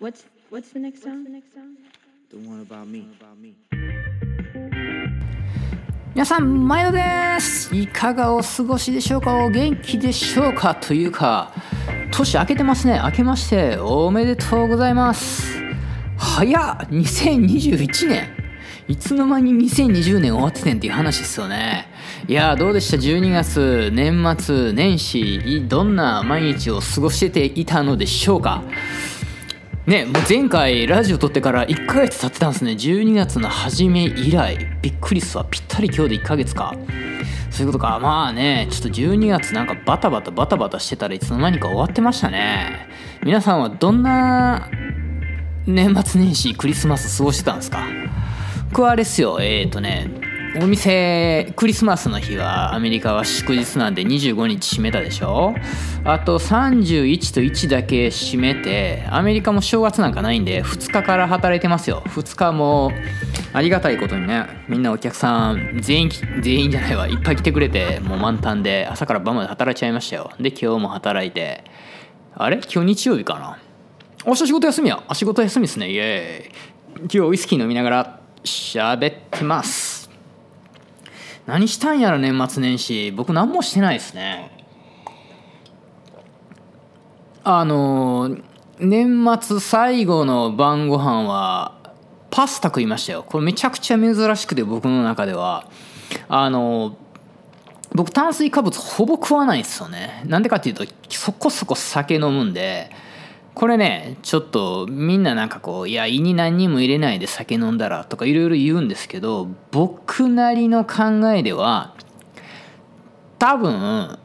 What's what's the next song? The one about me. 皆さん毎度です。いかがお過ごしでしょうか？お元気でしょうか？というか年明けてますね。明けましておめでとうございます。早っ！2021年いつの間に2020年終わっててんっていう話ですよね。いやーどうでした？12月年末年始どんな毎日を過ごしていたのでしょうか？ね、もう前回ラジオ撮ってから1ヶ月経ってたんですね。12月の初め以来。びっくりっすわ。ぴったり今日で1ヶ月か。そういうことか。まあねちょっと12月なんかバタバタバタバタしてたらいつの間にか終わってましたね。皆さんはどんな年末年始クリスマス過ごしてたんですか？僕はあれっすよ。えっ、ー、とねお店クリスマスの日はアメリカは祝日なんで25日閉めたでしょ？あと31と1だけ閉めてアメリカも正月なんかないんで2日から働いてますよ。2日もありがたいことにねみんなお客さん全員全員じゃないわ。いっぱい来てくれてもう満タンで朝から晩まで働いちゃいましたよ。で今日も働いて。あれ？今日日曜日かな？明日仕事休みや。あ仕事休みっすね。イエーイ。今日ウイスキー飲みながら喋ってます。何したんやろ年末年始。僕何もしてないですね。あの年末最後の晩ご飯はパスタ食いましたよ。これめちゃくちゃ珍しくて僕の中では。あの僕炭水化物ほぼ食わないんですよね。なんでかっていうとそこそこ酒飲むんでこれねちょっとみんななんかこういや胃に何にも入れないで酒飲んだらとかいろいろ言うんですけど僕なりの考えでは多分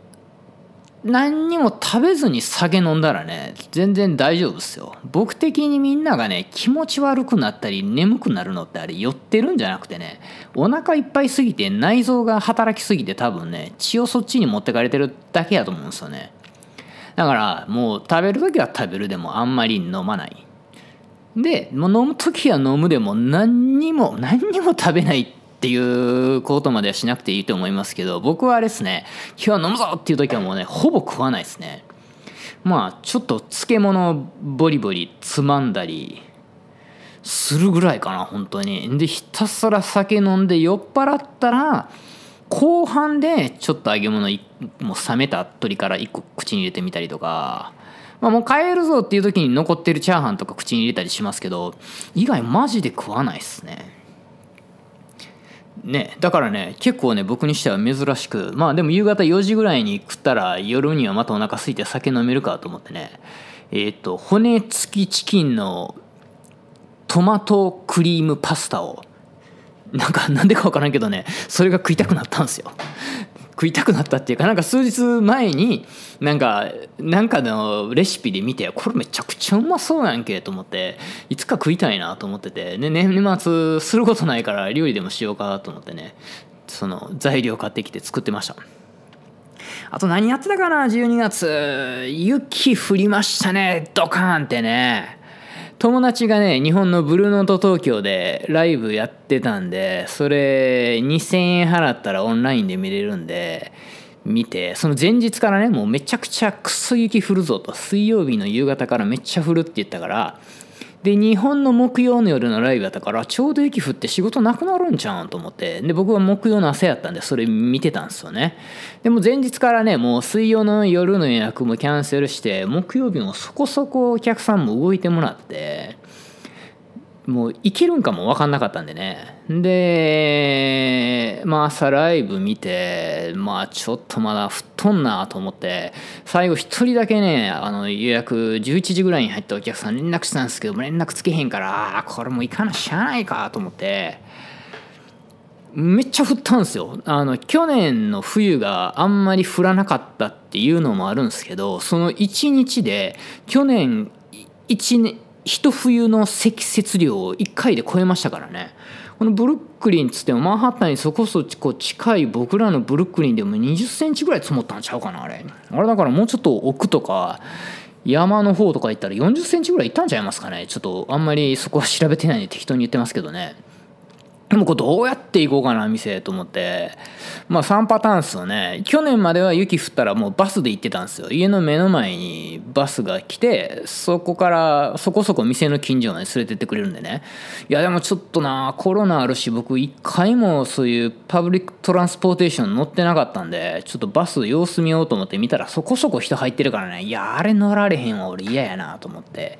何にも食べずに酒飲んだらね全然大丈夫ですよ。僕的にみんながね気持ち悪くなったり眠くなるのってあれ酔ってるんじゃなくてねお腹いっぱいすぎて内臓が働きすぎて多分ね血をそっちに持ってかれてるだけやと思うんですよね。だからもう食べる時は食べるでもあんまり飲まない。でもう飲む時は飲むでも何にも 何にも食べないっていうことまではしなくていいと思いますけど僕はあれですね今日は飲むぞっていう時はもうねほぼ食わないですね。まあちょっと漬物をボリボリつまんだりするぐらいかな本当に。でひたすら酒飲んで酔っ払ったら後半でちょっと揚げ物もう冷めた鶏から1個口に入れてみたりとか、まあ、もう帰るぞっていう時に残ってるチャーハンとか口に入れたりしますけど以外マジで食わないっすね。ね、だからね結構ね僕にしては珍しくまあでも夕方4時ぐらいに食ったら夜にはまたお腹空いて酒飲めるかと思ってねえっ、ー、と骨付きチキンのトマトクリームパスタをなんか なんでか分からんけどねそれが食いたくなったんですよ。食いたくなったっていうかなんか数日前になんかなんかのレシピで見てこれめちゃくちゃうまそうやんけと思っていつか食いたいなと思っててで年末することないから料理でもしようかと思ってねその材料買ってきて作ってました。あと何やってたかな12月。雪降りましたねドカーンってね。友達がね日本のブルーノート東京でライブやってたんでそれ2000円払ったらオンラインで見れるんで見てその前日からねもうめちゃくちゃクソ雪降るぞと。水曜日の夕方からめっちゃ降るって言ったからで日本の木曜の夜のライブやったからちょうど雪降って仕事なくなるんちゃうんと思って。で僕は木曜の朝やったんでそれ見てたんですよね。でも前日からねもう水曜の夜の予約もキャンセルして木曜日もそこそこお客さんも動いてもらって。もういけるんかも分かんなかったんでね。でまあ朝ライブ見てまあちょっとまだ吹っ飛んなと思って最後一人だけねあの予約11時ぐらいに入ったお客さん連絡したんですけど連絡つけへんからこれもう行かなしゃあないかと思ってめっちゃ降ったんですよ。あの去年の冬があんまり降らなかったっていうのもあるんですけどその1日で去年1年一冬の積雪量を1回で超えましたからね。このブルックリンっつってもマンハッタンにそこそこ近い僕らのブルックリンでも2 0センチぐらい積もったんちゃうかなあれ。あれだからもうちょっと奥とか山の方とか行ったら4 0センチぐらい行ったんちゃいますかね。ちょっとあんまりそこは調べてないんで適当に言ってますけどね。でもこれどうやって行こうかな店と思って。まあ3パターンっすよね。去年までは雪降ったらもうバスで行ってたんですよ。家の目の前にバスが来てそこからそこそこ店の近所まで連れてってくれるんでね。いやでもちょっとなコロナあるし僕一回もそういう public transportation 乗ってなかったんでちょっとバス様子見ようと思って見たらそこそこ人入ってるからね。いやあれ乗られへんわ俺嫌やなと思って。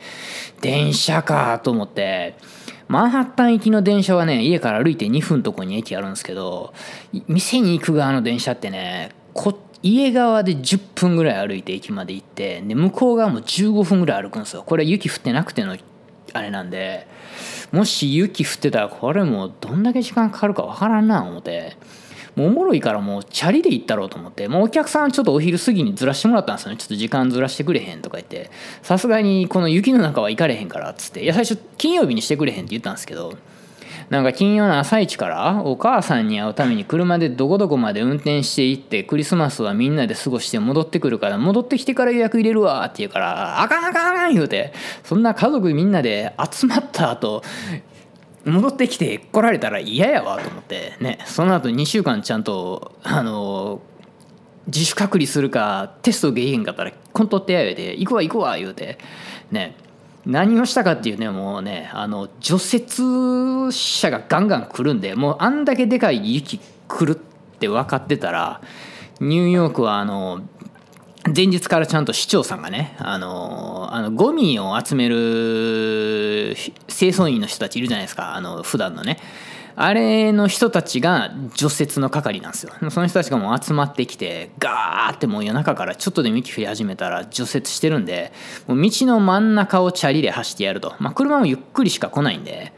電車かと思って。マンハッタン行きの電車はね家から歩いて2分とこに駅あるんですけど店に行く側の電車ってねこ家側で10分ぐらい歩いて駅まで行ってで向こう側も15分ぐらい歩くんですよ。これ雪降ってなくてのあれなんでもし雪降ってたらこれもうどんだけ時間かかるかわからんな思って。もうおもろいからもうチャリで行ったろうと思ってもうお客さんちょっとお昼過ぎにずらしてもらったんですよね。ちょっと時間ずらしてくれへんとか言って。さすがにこの雪の中は行かれへんからっつって。いや最初金曜日にしてくれへんって言ったんですけどなんか金曜の朝一からお母さんに会うために車でどこどこまで運転して行ってクリスマスはみんなで過ごして戻ってくるから戻ってきてから予約入れるわって言うからあかんあかんあかん言うてそんな家族みんなで集まった後戻ってきて来られたら嫌やわと思ってねその後2週間ちゃんとあの自主隔離するかテスト受けへんかったらコントってや言うて行くわ行くわ言うてね何をしたかっていうねもうねあの除雪車がガンガン来るんでもうあんだけでかい雪来るって分かってたらニューヨークはあの前日からちゃんと市長さんがねあのあのゴミを集める清掃員の人たちいるじゃないですかあの普段のね。あれの人たちが除雪の係なんですよ。その人たちがもう集まってきてガーってもう夜中からちょっとでも雪降り始めたら除雪してるんでもう道の真ん中をチャリで走ってやると、まあ、車もゆっくりしか来ないんで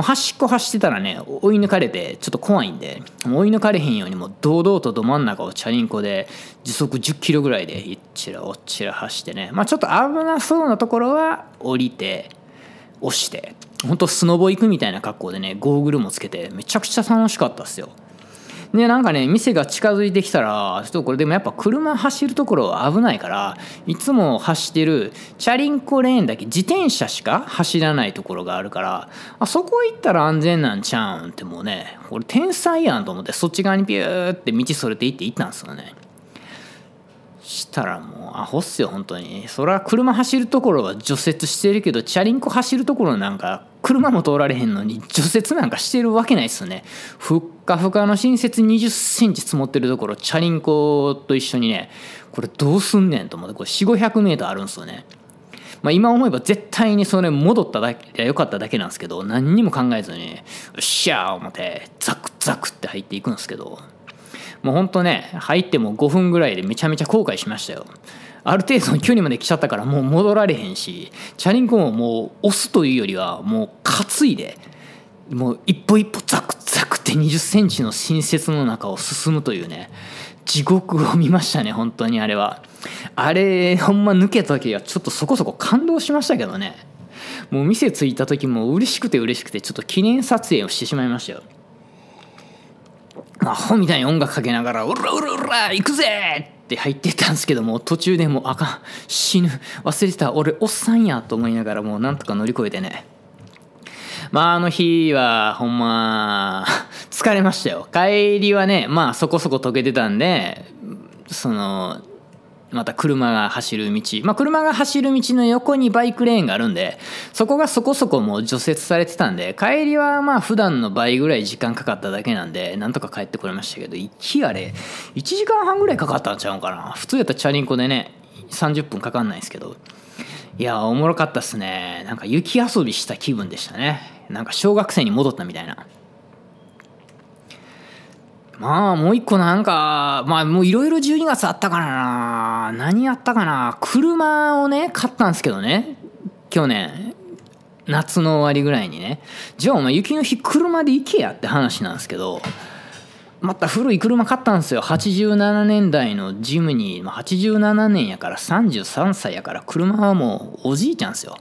もう端っこ走ってたらね追い抜かれてちょっと怖いんで追い抜かれへんようにもう堂々とど真ん中をチャリンコで時速10キロぐらいでいっちらおっちら走ってねまあちょっと危なそうなところは降りて押してほんとスノボ行くみたいな格好でねゴーグルもつけてめちゃくちゃ楽しかったっすよ。でなんかね店が近づいてきたらちょっとこれでもやっぱ車走るところは危ないからいつも走ってるチャリンコレーンだけ自転車しか走らないところがあるからあそこ行ったら安全なんちゃうんってもうねこれ天才やんと思ってそっち側にピューって道それて行って行ったんですよね。したらもうアホっすよ本当に。それは車走るところは除雪してるけどチャリンコ走るところなんか車も通られへんのに除雪なんかしてるわけないっすよね。ふっかふかの新雪2 0センチ積もってるところチャリンコと一緒にねこれどうすんねんと思ってこれ4 5 0 0メートルあるんですよね。まあ、今思えば絶対にそれ戻っただけよかっただけなんですけど何にも考えずによっしゃー思ってザクザクって入っていくんですけど。もうほんとね入っても5分ぐらいでめちゃめちゃ後悔しましたよ。ある程度の距離まで来ちゃったからもう戻られへんしチャリンコももう押すというよりはもう担いでもう一歩一歩ザクザクって2 0センチの新雪の中を進むというね地獄を見ましたね本当にあれはあれほんま抜けた時はちょっとそこそこ感動しましたけどねもう店着いた時も嬉しくて嬉しくてちょっと記念撮影をしてしまいましたよアホみたいに音楽かけながら「おらおらおら行くぜ!」って入ってったんですけども途中でもうあかん死ぬ忘れてた俺おっさんやと思いながらもうなんとか乗り越えてね。まああの日はほんま疲れましたよ。帰りはねまあそこそこ溶けてたんでそのまた車が走る道。まあ車が走る道の横にバイクレーンがあるんでそこがそこそこもう除雪されてたんで帰りはまあ普段の倍ぐらい時間かかっただけなんでなんとか帰ってこれましたけど行きあれ1時間半ぐらいかかったんちゃうかな。普通やったらチャリンコでね30分かかんないですけど。いやおもろかったっすね。なんか雪遊びした気分でしたね。なんか小学生に戻ったみたいな。まあもう一個なんかまあもういろいろ12月あったからな。何やったかな。車をね買ったんですけどね。去年。夏の終わりぐらいにね。じゃあお前雪の日車で行けやって話なんですけど。また古い車買ったんですよ。87年代のジムに。87年やから33歳やから車はもうおじいちゃんですよ。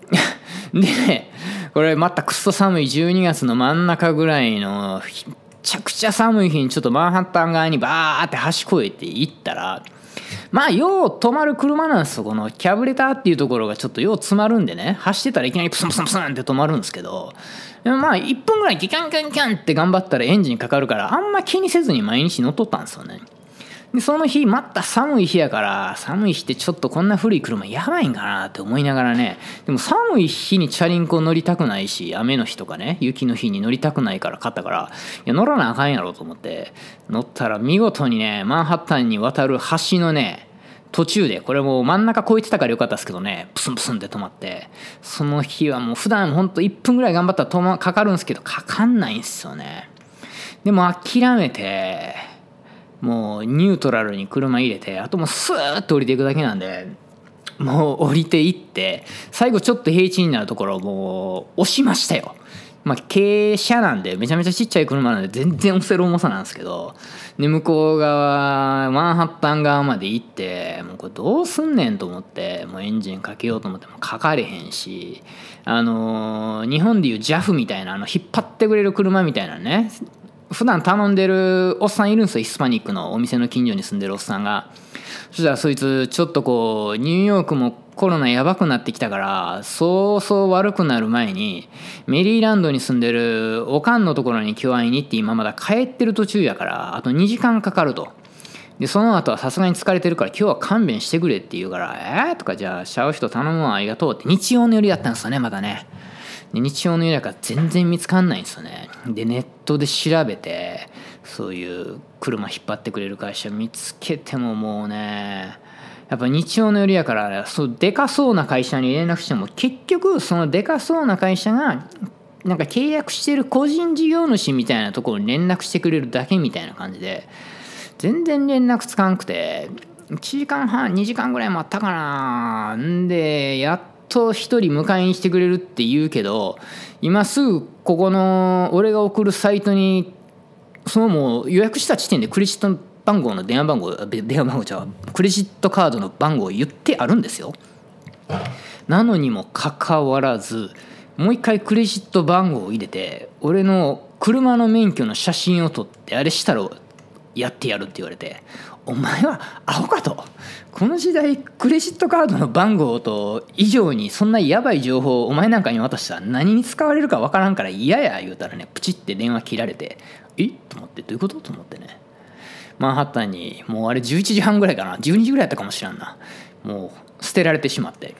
でねこれまたくっそ寒い12月の真ん中ぐらいめちゃくちゃ寒い日にちょっとマンハッタン側にバーって橋越えて行ったらまあよう止まる車なんですよこのキャブレターっていうところがちょっとよう詰まるんでね走ってたらいきなりプスンプスンプスンって止まるんですけどでもまあ1分ぐらいキャンキャンキャンって頑張ったらエンジンかかるからあんま気にせずに毎日乗っとったんですよね。でその日また寒い日やから寒い日ってちょっとこんな古い車やばいんかなって思いながらね。でも寒い日にチャリンコ乗りたくないし雨の日とかね雪の日に乗りたくないから買ったからいや乗らなあかんやろと思って乗ったら見事にねマンハッタンに渡る橋のね途中でこれもう真ん中越えてたからよかったですけどねプスンプスンって止まってその日はもう普段ほんと1分ぐらい頑張ったら止まかかるんですけどかかんないんですよね。でも諦めてもうニュートラルに車入れてあともうスーッと降りていくだけなんでもう降りていって最後ちょっと平地になるところをもう押しましたよ。まあ傾斜なんでめちゃめちゃちっちゃい車なんで全然押せる重さなんですけどで向こう側マンハッタン側まで行ってもうこれどうすんねんと思ってもうエンジンかけようと思ってもかかれへんしあのー日本でいう JAF みたいなあの引っ張ってくれる車みたいなね普段頼んでるおっさんいるんですよヒスパニックのお店の近所に住んでるおっさんが。そしたらそいつちょっとこうニューヨークもコロナやばくなってきたからそうそう悪くなる前にメリーランドに住んでるおかんのところに今日会いに行って今まだ帰ってる途中やからあと2時間かかると。でその後はさすがに疲れてるから今日は勘弁してくれって言うから「えー?」とか「じゃあシャウ人頼むわありがとう」って日曜の夜やったんですよねまだね。で日曜の夜やから全然見つかんないんですよね。でネットで調べてそういう車引っ張ってくれる会社見つけてももうねやっぱ日曜の夜やからそうでかそうな会社に連絡しても結局そのでかそうな会社がなんか契約してる個人事業主みたいなところに連絡してくれるだけみたいな感じで全然連絡つかんくて1時間半2時間ぐらい待ったかな。んでやっと1人迎えに来てくれるって言うけど今すぐここの俺が送るサイトにそのもう予約した時点でクレジット番号の電話番号電話番号じゃクレジットカードの番号を言ってあるんですよ。なのにもかかわらずもう一回クレジット番号を入れて俺の車の免許の写真を撮ってあれしたらやってやるって言われてお前はアホかと。この時代クレジットカードの番号と以上にそんなやばい情報をお前なんかに渡したら何に使われるかわからんから嫌や言うたらねプチって電話切られてえ？と思ってどういうこと？と思ってね。マンハッタンにもうあれ11時半ぐらいかな。12時ぐらいやったかもしらんな。もう捨てられてしまって。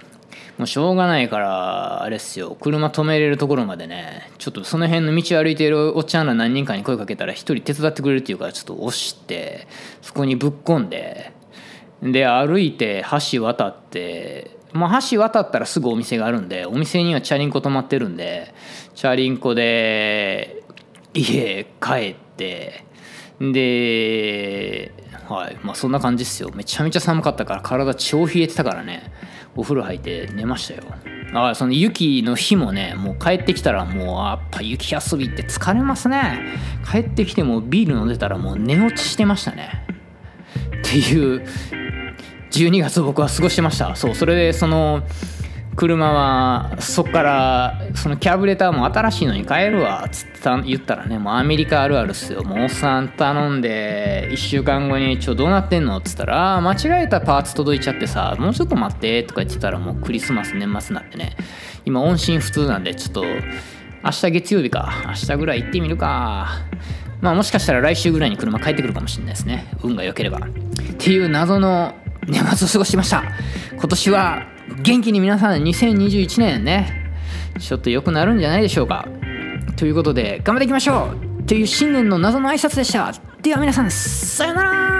もうしょうがないからあれっすよ。車止めれるところまでね。ちょっとその辺の道を歩いているおっちゃんら何人かに声かけたら一人手伝ってくれるっていうからちょっと押してそこにぶっ込んでで歩いて橋渡ってまあ橋渡ったらすぐお店があるんでお店にはチャリンコ止まってるんでチャリンコで家帰ってではい。まあそんな感じっすよ。めちゃめちゃ寒かったから体超冷えてたからね。お風呂入って寝ましたよ。あその雪の日もねもう帰ってきたらもうやっぱ雪遊びって疲れますね。帰ってきてもビール飲んでたらもう寝落ちしてましたね。っていう12月僕は過ごしてました。そうそれでその車はそっからそのキャブレターも新しいのに変えるわっつってた言ったらねもうアメリカあるあるっすよ。もうおっさん頼んで1週間後に「ちょどうなってんの?」っつったら「間違えたパーツ届いちゃってさもうちょっと待って」とか言ってたらもうクリスマス年末なってね。今音信不通なんでちょっと明日月曜日か。明日ぐらい行ってみるか。まあもしかしたら来週ぐらいに車帰ってくるかもしれないですね。運が良ければ。っていう謎の年末を過ごしました。今年は元気に皆さん2021年ねちょっと良くなるんじゃないでしょうか。ということで頑張っていきましょう。という新年の謎の挨拶でした。では皆さんさようなら。